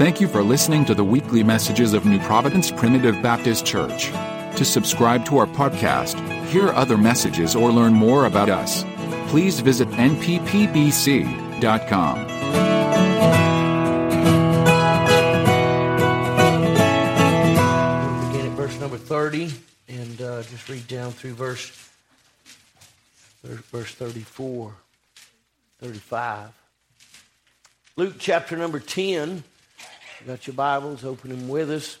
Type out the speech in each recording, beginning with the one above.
Thank you for listening to the weekly messages of New Providence Primitive Baptist Church. To subscribe to our podcast, hear other messages, or learn more about us, please visit nppbc.com. We'll begin at verse number 30 and uh, just read down through verse, verse 34, 35. Luke chapter number 10. Got your Bibles, open them with us.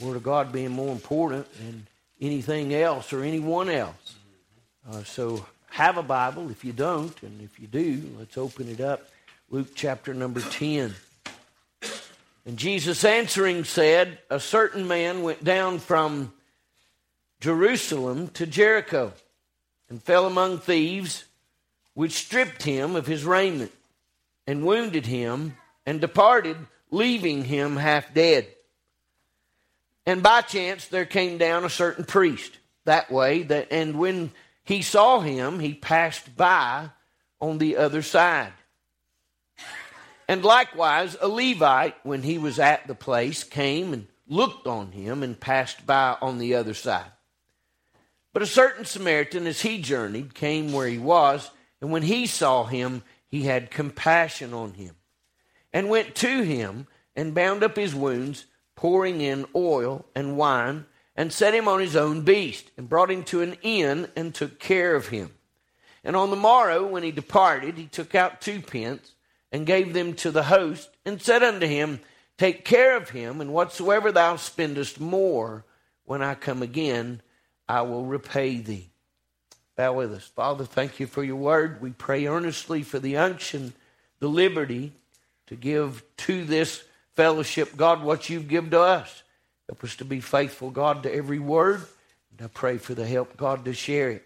Word of God being more important than anything else or anyone else. Uh, so have a Bible if you don't, and if you do, let's open it up. Luke chapter number 10. And Jesus answering said, A certain man went down from Jerusalem to Jericho and fell among thieves, which stripped him of his raiment and wounded him and departed, leaving him half dead. And by chance there came down a certain priest that way, that, and when he saw him, he passed by on the other side. And likewise, a Levite, when he was at the place, came and looked on him and passed by on the other side. But a certain Samaritan, as he journeyed, came where he was, and when he saw him, he had compassion on him, and went to him and bound up his wounds, pouring in oil and wine, and set him on his own beast, and brought him to an inn and took care of him. And on the morrow, when he departed, he took out two pence and gave them to the host, and said unto him, Take care of him, and whatsoever thou spendest more, when I come again, I will repay thee. Bow with us. Father, thank you for your word. We pray earnestly for the unction, the liberty to give to this fellowship, God, what you've given to us. Help us to be faithful, God, to every word. And I pray for the help, God, to share it.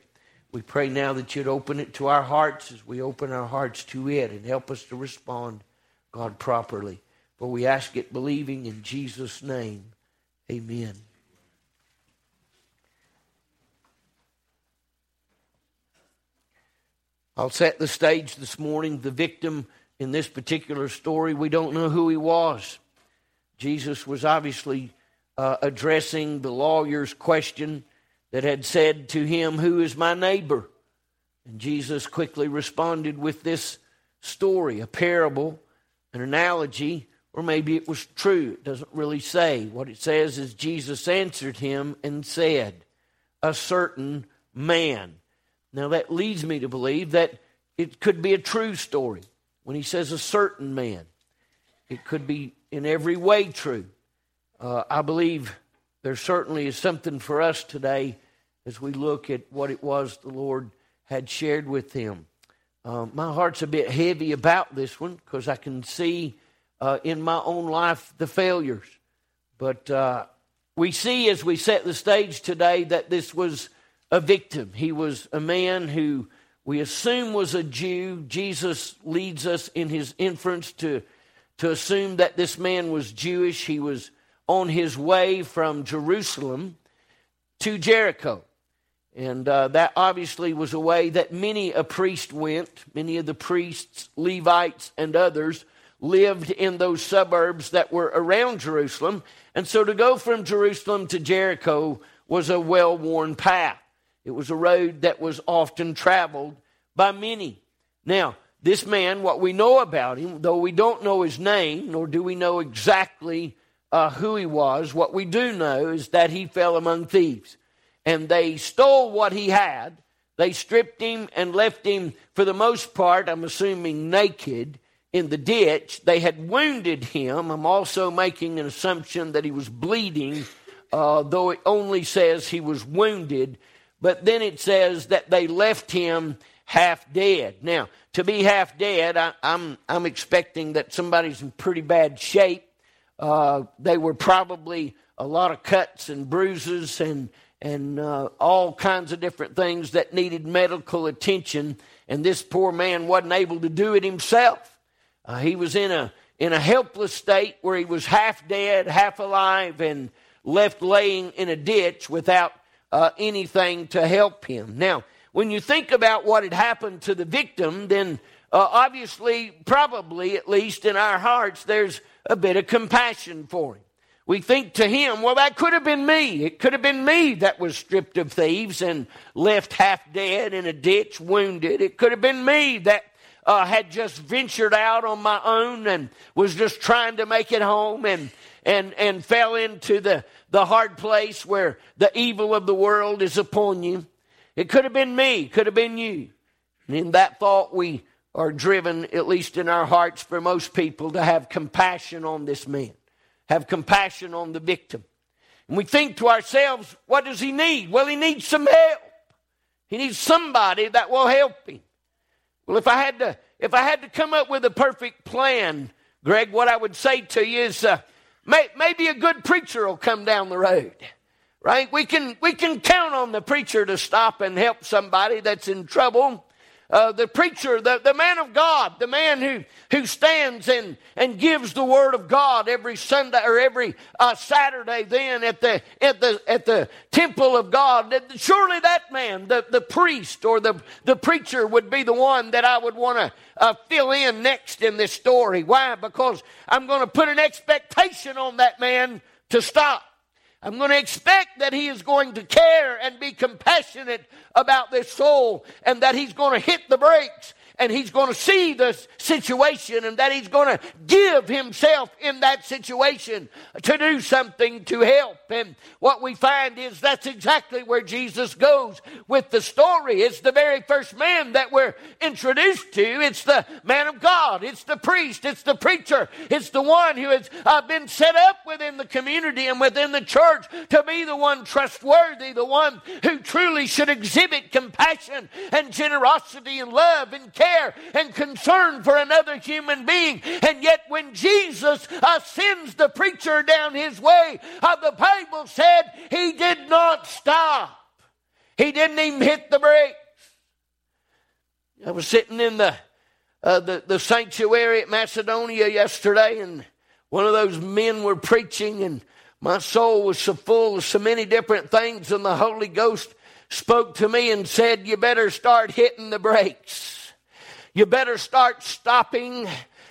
We pray now that you'd open it to our hearts as we open our hearts to it and help us to respond, God, properly. For we ask it believing in Jesus' name. Amen. I'll set the stage this morning. The victim in this particular story, we don't know who he was. Jesus was obviously uh, addressing the lawyer's question that had said to him, Who is my neighbor? And Jesus quickly responded with this story, a parable, an analogy, or maybe it was true. It doesn't really say. What it says is Jesus answered him and said, A certain man. Now that leads me to believe that it could be a true story. When he says a certain man, it could be in every way true. Uh, I believe there certainly is something for us today as we look at what it was the Lord had shared with him. Uh, my heart's a bit heavy about this one because I can see uh, in my own life the failures. But uh, we see as we set the stage today that this was a victim. He was a man who we assume was a Jew. Jesus leads us in his inference to, to assume that this man was Jewish. He was on his way from Jerusalem to Jericho. And uh, that obviously was a way that many a priest went. Many of the priests, Levites, and others lived in those suburbs that were around Jerusalem. And so to go from Jerusalem to Jericho was a well worn path. It was a road that was often traveled by many. Now, this man, what we know about him, though we don't know his name, nor do we know exactly uh, who he was, what we do know is that he fell among thieves. And they stole what he had. They stripped him and left him, for the most part, I'm assuming, naked in the ditch. They had wounded him. I'm also making an assumption that he was bleeding, uh, though it only says he was wounded. But then it says that they left him half dead. Now, to be half dead, I, am I'm, I'm expecting that somebody's in pretty bad shape. Uh, they were probably a lot of cuts and bruises and and uh, all kinds of different things that needed medical attention. And this poor man wasn't able to do it himself. Uh, he was in a in a helpless state where he was half dead, half alive, and left laying in a ditch without uh, anything to help him. Now, when you think about what had happened to the victim, then uh, obviously, probably at least in our hearts, there's a bit of compassion for him. We think to him, well, that could have been me. It could have been me that was stripped of thieves and left half dead in a ditch, wounded. It could have been me that uh, had just ventured out on my own and was just trying to make it home and and and fell into the the hard place where the evil of the world is upon you. It could have been me, could have been you. And in that thought, we are driven, at least in our hearts, for most people, to have compassion on this man, have compassion on the victim. And we think to ourselves, what does he need? Well, he needs some help. He needs somebody that will help him. Well, if I had to, if I had to come up with a perfect plan, Greg, what I would say to you is, uh, may, maybe a good preacher will come down the road right? We can, we can count on the preacher to stop and help somebody that's in trouble uh, the preacher, the, the man of God, the man who, who stands and, and gives the word of God every Sunday or every uh, Saturday then at the, at, the, at the temple of God. Surely that man, the, the priest or the, the preacher, would be the one that I would want to uh, fill in next in this story. Why? Because I'm going to put an expectation on that man to stop. I'm going to expect that he is going to care and be compassionate about this soul and that he's going to hit the brakes and he's going to see the situation and that he's going to give himself in that situation to do something to help. And what we find is that's exactly where Jesus goes with the story. It's the very first man that we're introduced to. It's the man of God. It's the priest. It's the preacher. It's the one who has uh, been set up within the community and within the church to be the one trustworthy, the one who truly should exhibit compassion and generosity and love and care care and concern for another human being. And yet, when Jesus uh, sends the preacher down his way, uh, the Bible said he did not stop. He didn't even hit the brakes. I was sitting in the, uh, the, the sanctuary at Macedonia yesterday, and one of those men were preaching, and my soul was so full of so many different things, and the Holy Ghost spoke to me and said, You better start hitting the brakes. You better start stopping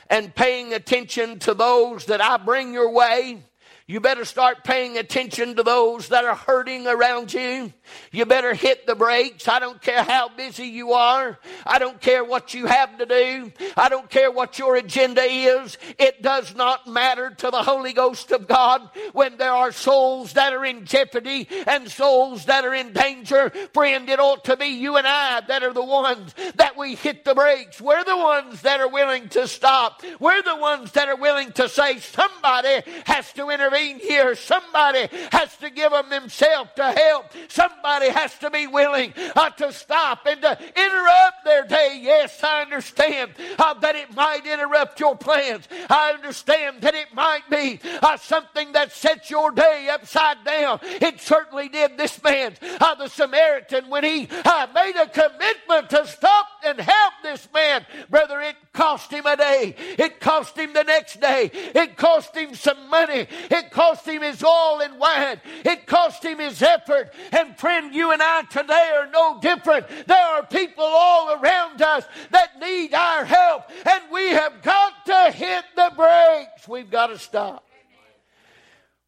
and paying attention to those that I bring your way. You better start paying attention to those that are hurting around you. You better hit the brakes. I don't care how busy you are. I don't care what you have to do. I don't care what your agenda is. It does not matter to the Holy Ghost of God when there are souls that are in jeopardy and souls that are in danger. Friend, it ought to be you and I that are the ones that we hit the brakes. We're the ones that are willing to stop. We're the ones that are willing to say somebody has to intervene here. Somebody has to give them themselves to help. Somebody has to be willing uh, to stop and to interrupt their day. Yes, I understand uh, that it might interrupt your plans. I understand that it might be uh, something that sets your day upside down. It certainly did this man, uh, the Samaritan, when he uh, made a commitment to stop and help this man. Brother, it cost him a day. It cost him the next day. It cost him some money. It cost him his oil and wine. It cost him his effort. And friend, you and I today are no different. There are people all around us that need our help, and we have got to hit the brakes. We've got to stop.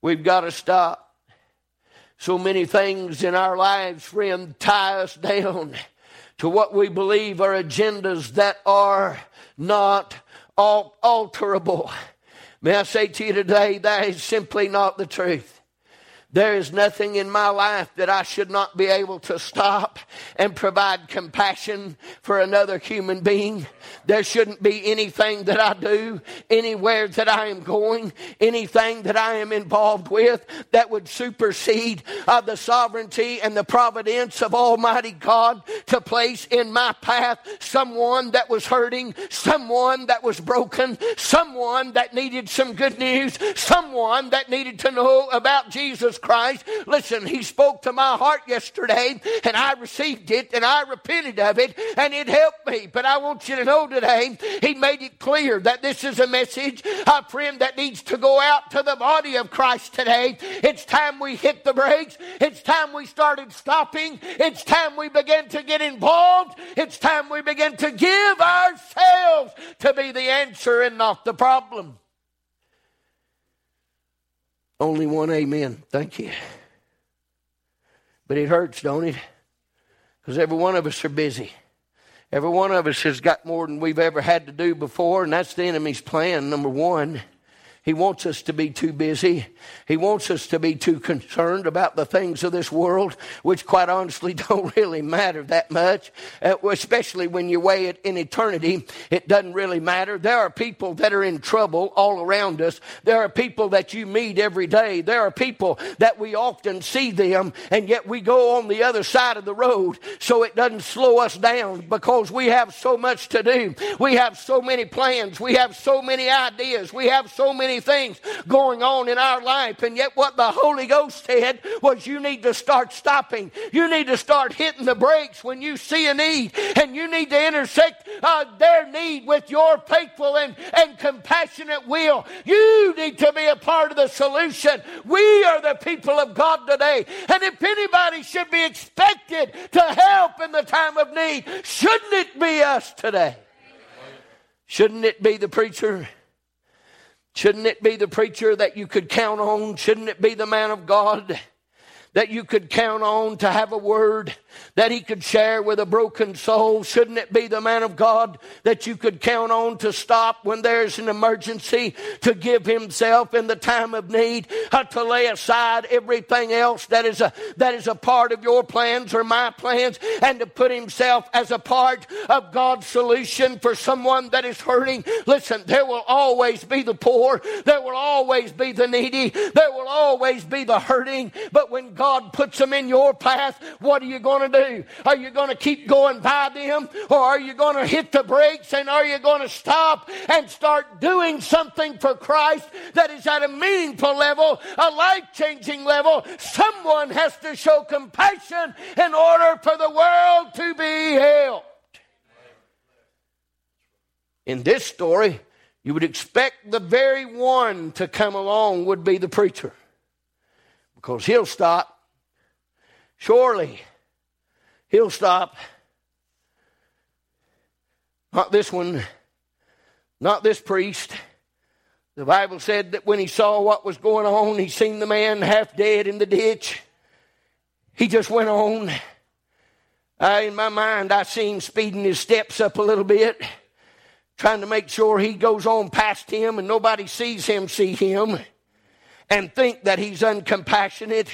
We've got to stop. So many things in our lives, friend, tie us down to what we believe are agendas that are not alterable. May I say to you today, that is simply not the truth. There is nothing in my life that I should not be able to stop and provide compassion for another human being. There shouldn't be anything that I do, anywhere that I am going, anything that I am involved with that would supersede uh, the sovereignty and the providence of Almighty God to place in my path someone that was hurting, someone that was broken, someone that needed some good news, someone that needed to know about Jesus Christ. Listen, He spoke to my heart yesterday and I received it and I repented of it and it helped me. But I want you to know today, He made it clear that this is a message, a friend, that needs to go out to the body of Christ today. It's time we hit the brakes. It's time we started stopping. It's time we began to get involved. It's time we begin to give ourselves to be the answer and not the problem. Only one amen. Thank you. But it hurts, don't it? Because every one of us are busy. Every one of us has got more than we've ever had to do before, and that's the enemy's plan, number one. He wants us to be too busy. He wants us to be too concerned about the things of this world, which quite honestly don't really matter that much, uh, especially when you weigh it in eternity. It doesn't really matter. There are people that are in trouble all around us. There are people that you meet every day. There are people that we often see them, and yet we go on the other side of the road so it doesn't slow us down because we have so much to do. We have so many plans. We have so many ideas. We have so many many things going on in our life. And yet, what the Holy Ghost said was, you need to start stopping. You need to start hitting the brakes when you see a need. And you need to intersect uh, their need with your faithful and, and compassionate will. You need to be a part of the solution. We are the people of God today. And if anybody should be expected to help in the time of need, shouldn't it be us today? Shouldn't it be the preacher? Shouldn't it be the preacher that you could count on? Shouldn't it be the man of God? That you could count on to have a word that he could share with a broken soul? Shouldn't it be the man of God that you could count on to stop when there's an emergency, to give himself in the time of need, uh, to lay aside everything else that is a, that is a part of your plans or my plans, and to put himself as a part of God's solution for someone that is hurting? Listen, there will always be the poor, there will always be the needy, there will always be the hurting, but when puts them in your path, what are you going to do? Are you going to keep going by them or are you going to hit the brakes and are you going to stop and start doing something for Christ that is at a meaningful level, a life changing level? Someone has to show compassion in order for the world to be helped. In this story, you would expect the very one to come along would be the preacher because he'll stop. Surely he'll stop. Not this one, not this priest. The Bible said that when he saw what was going on, he seen the man half dead in the ditch. He just went on. In my mind, I see him speeding his steps up a little bit, trying to make sure he goes on past him and nobody sees him see him and think that he's uncompassionate.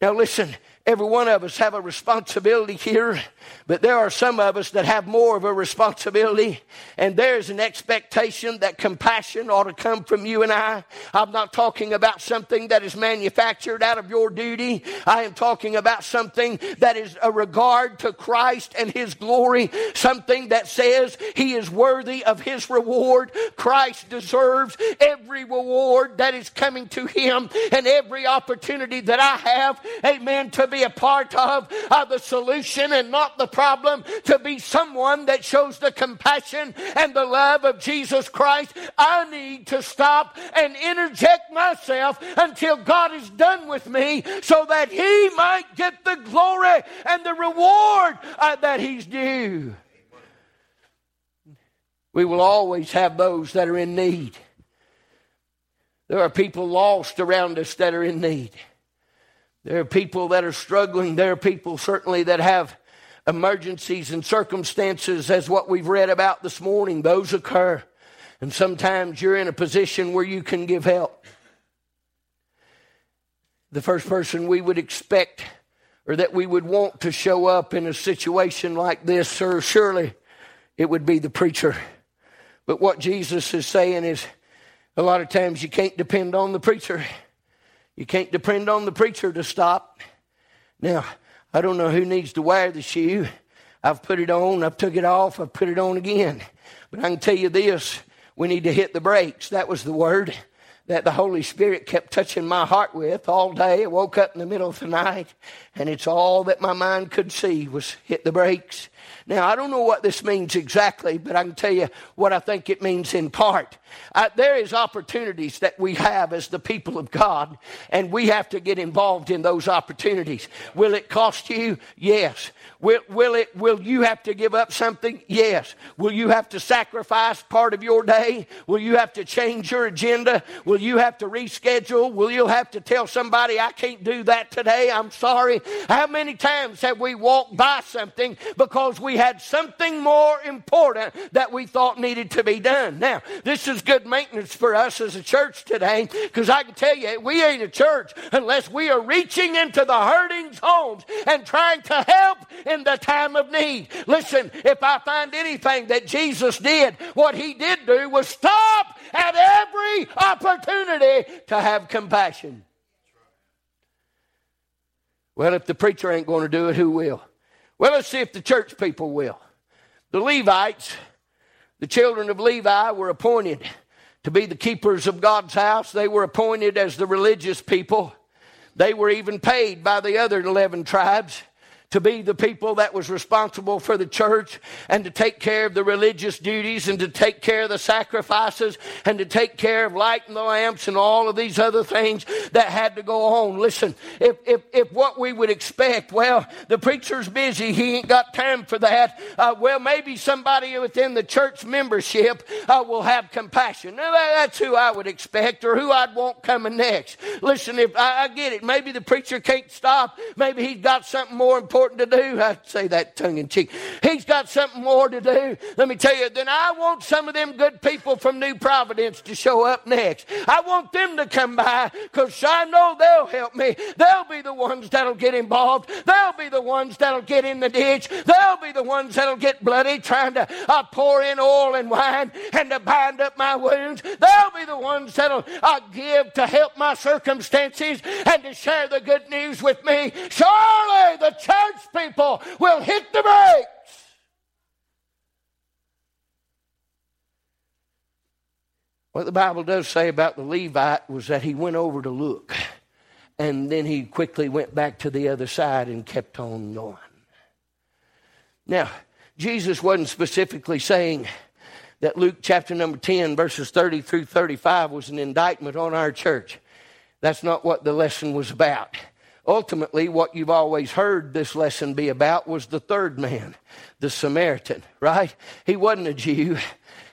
Now listen, every one of us have a responsibility here but there are some of us that have more of a responsibility, and there's an expectation that compassion ought to come from you and I. I'm not talking about something that is manufactured out of your duty. I am talking about something that is a regard to Christ and His glory, something that says He is worthy of His reward. Christ deserves every reward that is coming to Him, and every opportunity that I have, amen, to be a part of, of the solution and not the problem, to be someone that shows the compassion and the love of Jesus Christ, I need to stop and interject myself until God is done with me so that He might get the glory and the reward uh, that He's due. We will always have those that are in need. There are people lost around us that are in need. There are people that are struggling. There are people certainly that have emergencies and circumstances as what we've read about this morning, those occur. And sometimes you're in a position where you can give help. The first person we would expect or that we would want to show up in a situation like this, sir, surely it would be the preacher. But what Jesus is saying is a lot of times you can't depend on the preacher. You can't depend on the preacher to stop. Now, I don't know who needs to wear the shoe. I've put it on, I've took it off, I've put it on again. But I can tell you this we need to hit the brakes. That was the word that the Holy Spirit kept touching my heart with all day. I woke up in the middle of the night, and it's all that my mind could see was hit the brakes. Now, I don't know what this means exactly, but I can tell you what I think it means in part. Uh, there is opportunities that we have as the people of God, and we have to get involved in those opportunities. Will it cost you? Yes. Will, will, it, will you have to give up something? Yes. Will you have to sacrifice part of your day? Will you have to change your agenda? Will you have to reschedule? Will you have to tell somebody, I can't do that today? I'm sorry. How many times have we walked by something because we had something more important that we thought needed to be done? Now, this is good maintenance for us as a church today because I can tell you, we ain't a church unless we are reaching into the hurting's homes and trying to help in the time of need. Listen, if I find anything that Jesus did, what he did do was stop at every opportunity to have compassion. Well, if the preacher ain't going to do it, who will? Well, let's see if the church people will. The Levites, the children of Levi, were appointed to be the keepers of God's house. They were appointed as the religious people. They were even paid by the other 11 tribes to be the people that was responsible for the church and to take care of the religious duties and to take care of the sacrifices and to take care of lighting the lamps and all of these other things that had to go on. Listen, if, if, if what we would expect, well, the preacher's busy, he ain't got time for that. Uh, well, maybe somebody within the church membership uh, will have compassion. Now, that's who I would expect or who I'd want coming next. Listen, if I, I get it, maybe the preacher can't stop. Maybe he's got something more important important to do. I say that tongue in cheek. He's got something more to do. Let me tell you, then I want some of them good people from New Providence to show up next. I want them to come by because I know they'll help me. They'll be the ones that'll get involved. They'll be the ones that'll get in the ditch. They'll be the ones that'll get bloody trying to uh, pour in oil and wine and to bind up my wounds. They'll be the ones that'll uh, give to help my circumstances and to share the good news with me. Surely the church church people will hit the brakes. What the Bible does say about the Levite was that he went over to look, and then he quickly went back to the other side and kept on going. Now, Jesus wasn't specifically saying that Luke chapter number 10, verses 30 through 35 was an indictment on our church. That's not what the lesson was about. Ultimately, what you've always heard this lesson be about was the third man, the Samaritan, right? He wasn't a Jew.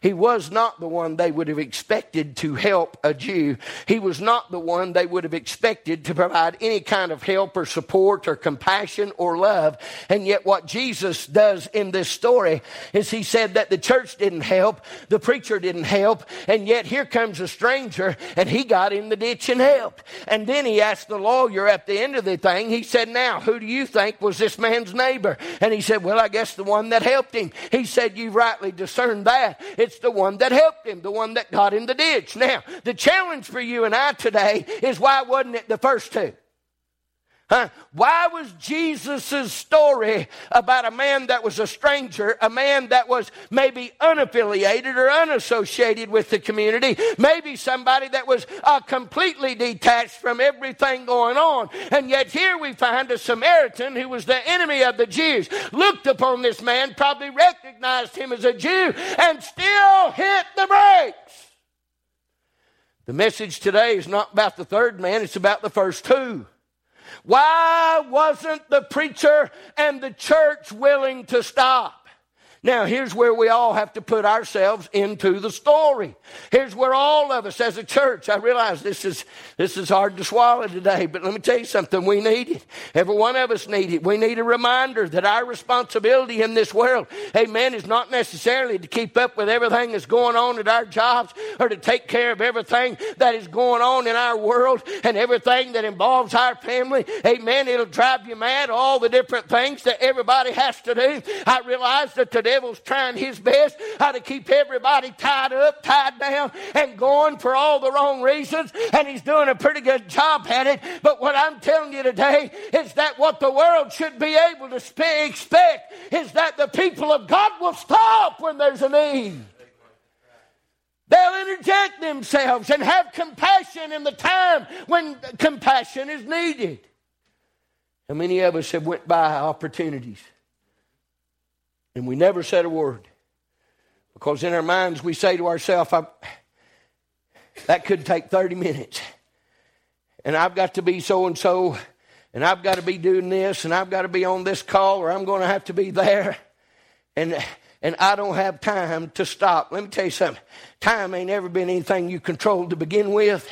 He was not the one they would have expected to help a Jew. He was not the one they would have expected to provide any kind of help or support or compassion or love. And yet, what Jesus does in this story is he said that the church didn't help, the preacher didn't help, and yet here comes a stranger and he got in the ditch and helped. And then he asked the lawyer at the end of the thing, he said, Now, who do you think was this man's neighbor? And he said, Well, I guess the one that helped him. He said, You rightly discerned that. It's it's the one that helped him, the one that got in the ditch. Now, the challenge for you and I today is why wasn't it the first two? Huh? Why was Jesus' story about a man that was a stranger, a man that was maybe unaffiliated or unassociated with the community, maybe somebody that was uh, completely detached from everything going on? And yet here we find a Samaritan who was the enemy of the Jews, looked upon this man, probably recognized him as a Jew, and still hit the brakes. The message today is not about the third man, it's about the first two. Why wasn't the preacher and the church willing to stop? Now, here's where we all have to put ourselves into the story. Here's where all of us as a church, I realize this is, this is hard to swallow today, but let me tell you something. We need it. Every one of us need it. We need a reminder that our responsibility in this world, amen, is not necessarily to keep up with everything that's going on at our jobs or to take care of everything that is going on in our world and everything that involves our family. Amen. It'll drive you mad, all the different things that everybody has to do. I realize that today devil's trying his best how to keep everybody tied up, tied down, and going for all the wrong reasons. And he's doing a pretty good job at it. But what I'm telling you today is that what the world should be able to expect is that the people of God will stop when there's a need. They'll interject themselves and have compassion in the time when compassion is needed. How many of us have went by opportunities And we never said a word. Because in our minds, we say to ourselves, that could take 30 minutes. And I've got to be so and so, and I've got to be doing this, and I've got to be on this call, or I'm going to have to be there. And, and I don't have time to stop. Let me tell you something. Time ain't ever been anything you control to begin with.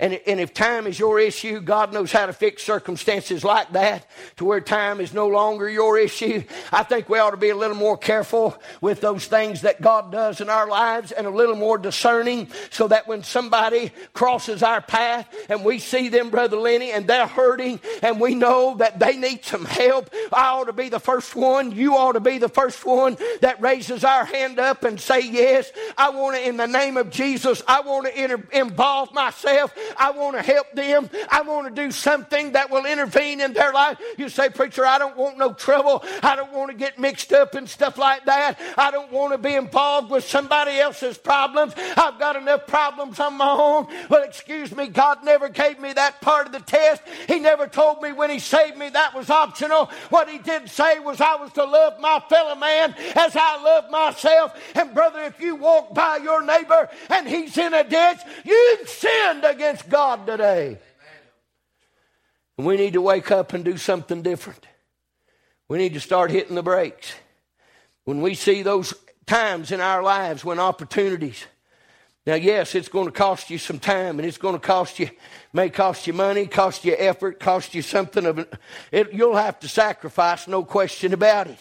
And, and if time is your issue, God knows how to fix circumstances like that to where time is no longer your issue. I think we ought to be a little more careful with those things that God does in our lives and a little more discerning so that when somebody crosses our path and we see them, Brother Lenny, and they're hurting and we know that they need some help, I ought to be the first one. You ought to be the first one that raises our hand up and say, Yes, I want to, in the name of Jesus, I want to involve myself I want to help them. I want to do something that will intervene in their life. You say, Preacher, I don't want no trouble. I don't want to get mixed up in stuff like that. I don't want to be involved with somebody else's problems. I've got enough problems on my own. Well, excuse me, God never gave me that part of the test. He never told me when He saved me that was optional. What He did say was I was to love my fellow man as I love myself. And brother, if you walk by your neighbor and he's in a ditch, you've sinned against against God today. And we need to wake up and do something different. We need to start hitting the brakes. When we see those times in our lives when opportunities, now, yes, it's going to cost you some time and it's going to cost you, may cost you money, cost you effort, cost you something of it. You'll have to sacrifice, no question about it.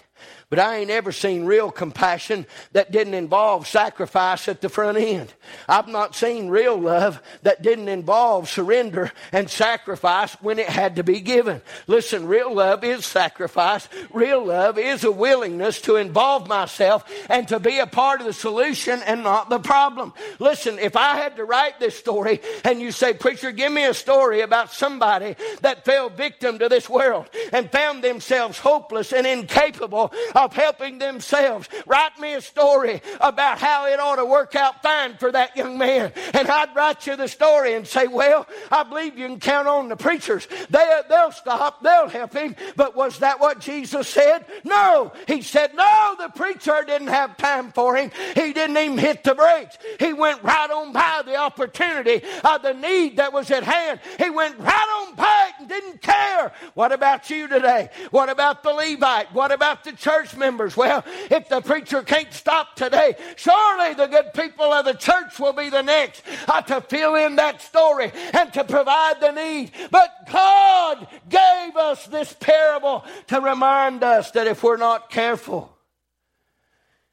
But I ain't ever seen real compassion that didn't involve sacrifice at the front end. I've not seen real love that didn't involve surrender and sacrifice when it had to be given. Listen, real love is sacrifice. Real love is a willingness to involve myself and to be a part of the solution and not the problem. Listen, if I had to write this story and you say, Preacher, give me a story about somebody that fell victim to this world and found themselves hopeless and incapable of helping themselves. Write me a story about how it ought to work out fine for that young man. And I'd write you the story and say, well, I believe you can count on the preachers. They, they'll stop, they'll help him. But was that what Jesus said? No. He said, no, the preacher didn't have time for him. He didn't even hit the brakes. He went right on by the opportunity of the need that was at hand. He went right on by didn't care. What about you today? What about the Levite? What about the church members. Well, if the preacher can't stop today, surely the good people of the church will be the next uh, to fill in that story and to provide the need. But God gave us this parable to remind us that if we're not careful,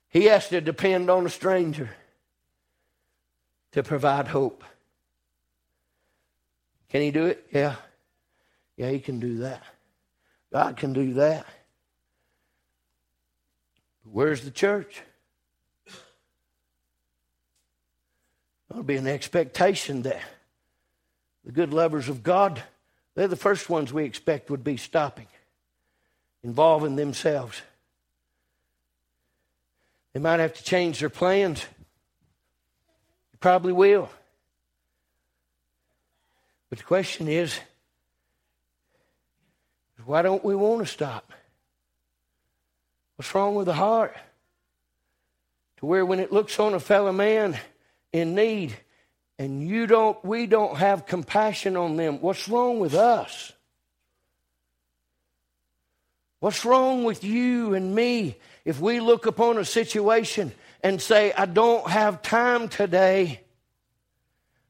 He has to depend on a stranger to provide hope. Can He do it? Yeah. Yeah, He can do that. God can do that. But Where's the church? There'll be an expectation that the good lovers of God, they're the first ones we expect would be stopping, involving themselves. They might have to change their plans. They probably will. But the question is why don't we want to stop? What's wrong with the heart? To where when it looks on a fellow man in need and you don't we don't have compassion on them, what's wrong with us? What's wrong with you and me if we look upon a situation and say, I don't have time today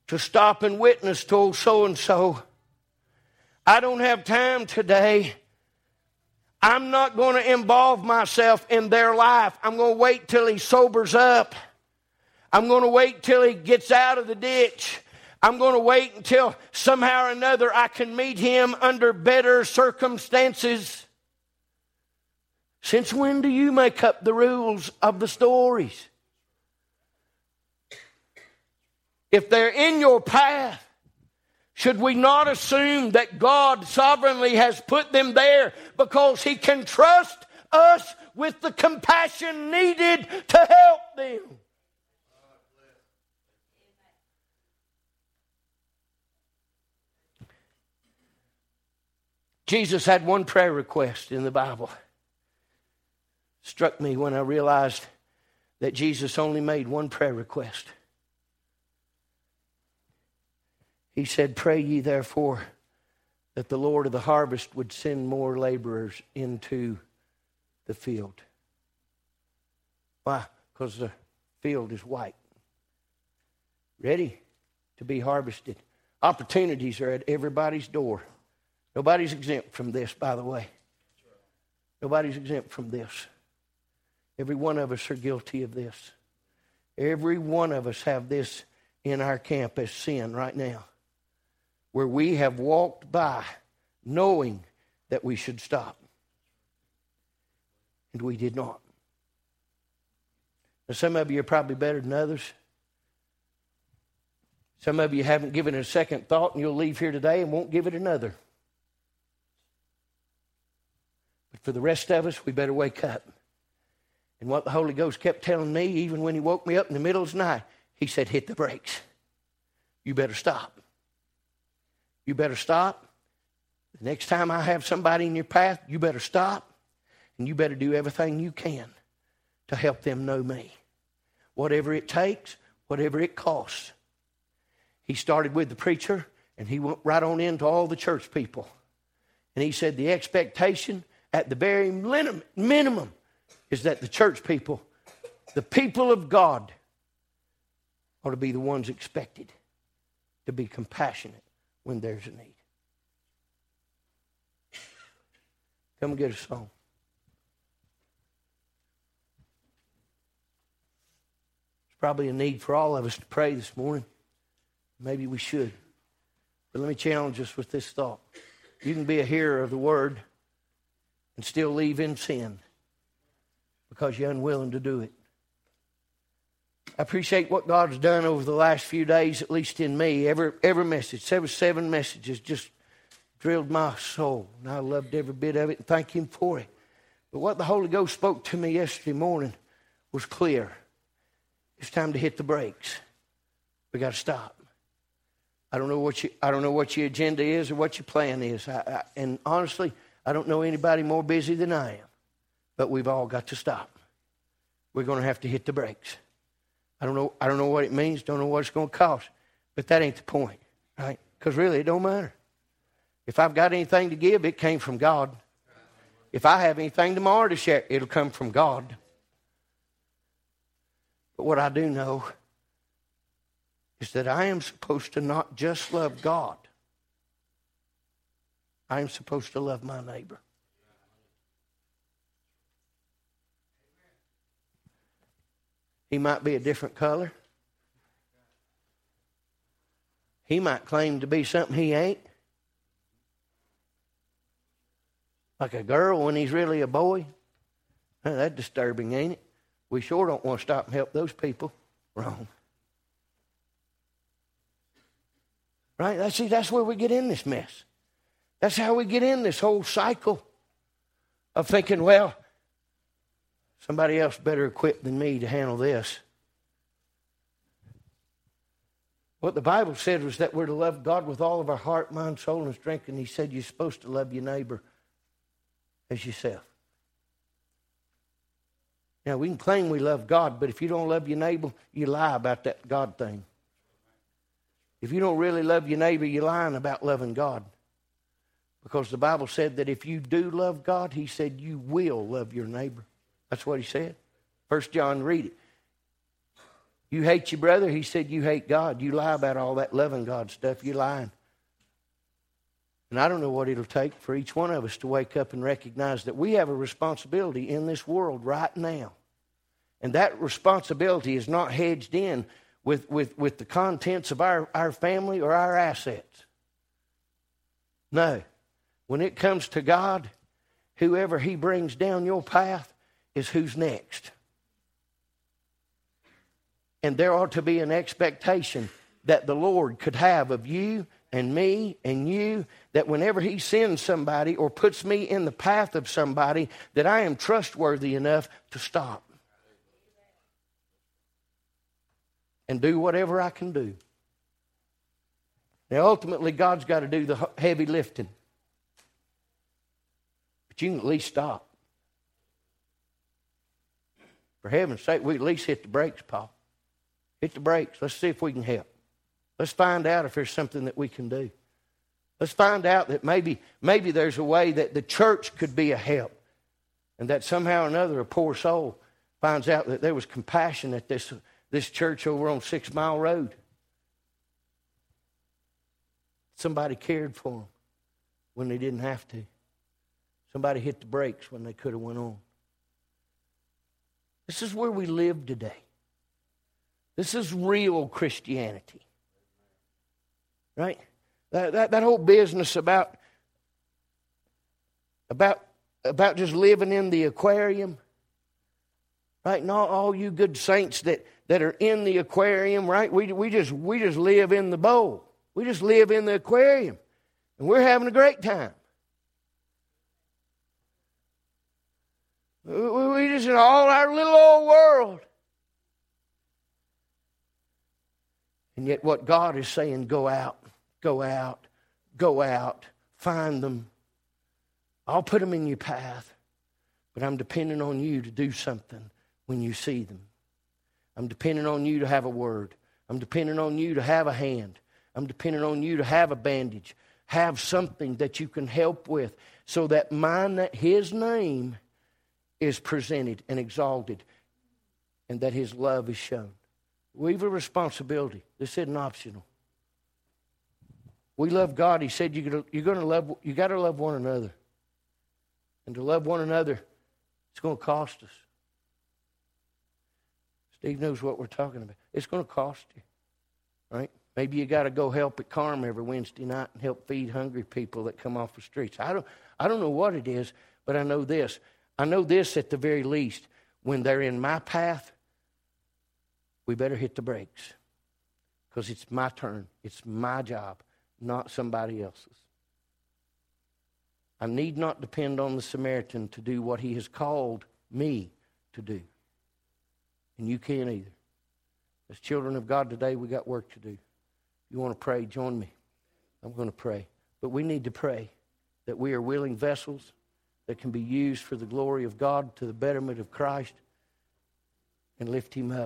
to stop and witness to so and so? I don't have time today I'm not going to involve myself in their life. I'm going to wait till he sobers up. I'm going to wait till he gets out of the ditch. I'm going to wait until somehow or another I can meet him under better circumstances. Since when do you make up the rules of the stories? If they're in your path, should we not assume that God sovereignly has put them there because He can trust us with the compassion needed to help them? Jesus had one prayer request in the Bible. struck me when I realized that Jesus only made one prayer request. He said, Pray ye therefore that the Lord of the harvest would send more laborers into the field. Why? Because the field is white, ready to be harvested. Opportunities are at everybody's door. Nobody's exempt from this, by the way. Nobody's exempt from this. Every one of us are guilty of this. Every one of us have this in our camp as sin right now, where we have walked by knowing that we should stop. And we did not. Now, some of you are probably better than others. Some of you haven't given it a second thought, and you'll leave here today and won't give it another. But for the rest of us, we better wake up. And what the Holy Ghost kept telling me, even when He woke me up in the middle of the night, He said, Hit the brakes. You better stop. You better stop. The next time I have somebody in your path, you better stop. And you better do everything you can to help them know me. Whatever it takes, whatever it costs. He started with the preacher and he went right on into all the church people. And he said the expectation at the very minimum is that the church people, the people of God, ought to be the ones expected to be compassionate when there's a need. Come and get a song. There's probably a need for all of us to pray this morning. Maybe we should. But let me challenge us with this thought. You can be a hearer of the word and still leave in sin because you're unwilling to do it. I appreciate what God's done over the last few days, at least in me. Every, every message, seven, seven messages, just drilled my soul. And I loved every bit of it and thank Him for it. But what the Holy Ghost spoke to me yesterday morning was clear. It's time to hit the brakes. We got to stop. I don't know what you, I don't know what your agenda is or what your plan is. I, I, and honestly, I don't know anybody more busy than I am. But we've all got to stop. We're going to have to hit the brakes. I don't know. I don't know what it means. Don't know what it's going to cost. But that ain't the point, right? Because really, it don't matter. If I've got anything to give, it came from God. If I have anything tomorrow to share, it'll come from God. But what I do know is that I am supposed to not just love God, I am supposed to love my neighbor. He might be a different color. He might claim to be something he ain't. Like a girl when he's really a boy. That's disturbing, ain't it? We sure don't want to stop and help those people. Wrong. Right? That's, see, that's where we get in this mess. That's how we get in this whole cycle of thinking, well, somebody else better equipped than me to handle this. What the Bible said was that we're to love God with all of our heart, mind, soul, and strength. And He said you're supposed to love your neighbor as yourself. Now, we can claim we love God, but if you don't love your neighbor, you lie about that God thing. If you don't really love your neighbor, you're lying about loving God. Because the Bible said that if you do love God, He said you will love your neighbor. That's what He said. First John, read it. You hate your brother, He said you hate God. You lie about all that loving God stuff. You're lying. And I don't know what it'll take for each one of us to wake up and recognize that we have a responsibility in this world right now. And that responsibility is not hedged in with, with, with the contents of our, our family or our assets. No. When it comes to God, whoever He brings down your path is who's next. And there ought to be an expectation that the Lord could have of you and me and you that whenever He sends somebody or puts me in the path of somebody, that I am trustworthy enough to stop. and do whatever I can do. Now, ultimately, God's got to do the heavy lifting. But you can at least stop. For heaven's sake, we at least hit the brakes, Paul. Hit the brakes. Let's see if we can help. Let's find out if there's something that we can do. Let's find out that maybe, maybe there's a way that the church could be a help. And that somehow or another, a poor soul finds out that there was compassion at this, this church over on Six Mile Road. Somebody cared for them when they didn't have to. Somebody hit the brakes when they could have went on. This is where we live today. This is real Christianity. Right? That, that, that whole business about, about, about just living in the aquarium. Right? Not all you good saints that, that are in the aquarium, right? We, we, just, we just live in the bowl. We just live in the aquarium. And we're having a great time. We just in all our little old world. And yet, what God is saying, go out, go out, go out, find them. I'll put them in your path, but I'm depending on you to do something when you see them. I'm depending on you to have a word. I'm depending on you to have a hand. I'm depending on you to have a bandage, have something that you can help with so that mine, that his name is presented and exalted and that his love is shown. We have a responsibility. This isn't optional. We love God. He said you're going to love. You got to love one another, and to love one another, it's going to cost us. Steve knows what we're talking about. It's going to cost you, right? Maybe you got to go help at Carm every Wednesday night and help feed hungry people that come off the streets. I don't. I don't know what it is, but I know this. I know this at the very least. When they're in my path, we better hit the brakes because it's my turn. It's my job, not somebody else's. I need not depend on the Samaritan to do what he has called me to do. And you can't either. As children of God today, we got work to do. If you want to pray, join me. I'm going to pray. But we need to pray that we are willing vessels that can be used for the glory of God to the betterment of Christ and lift him up.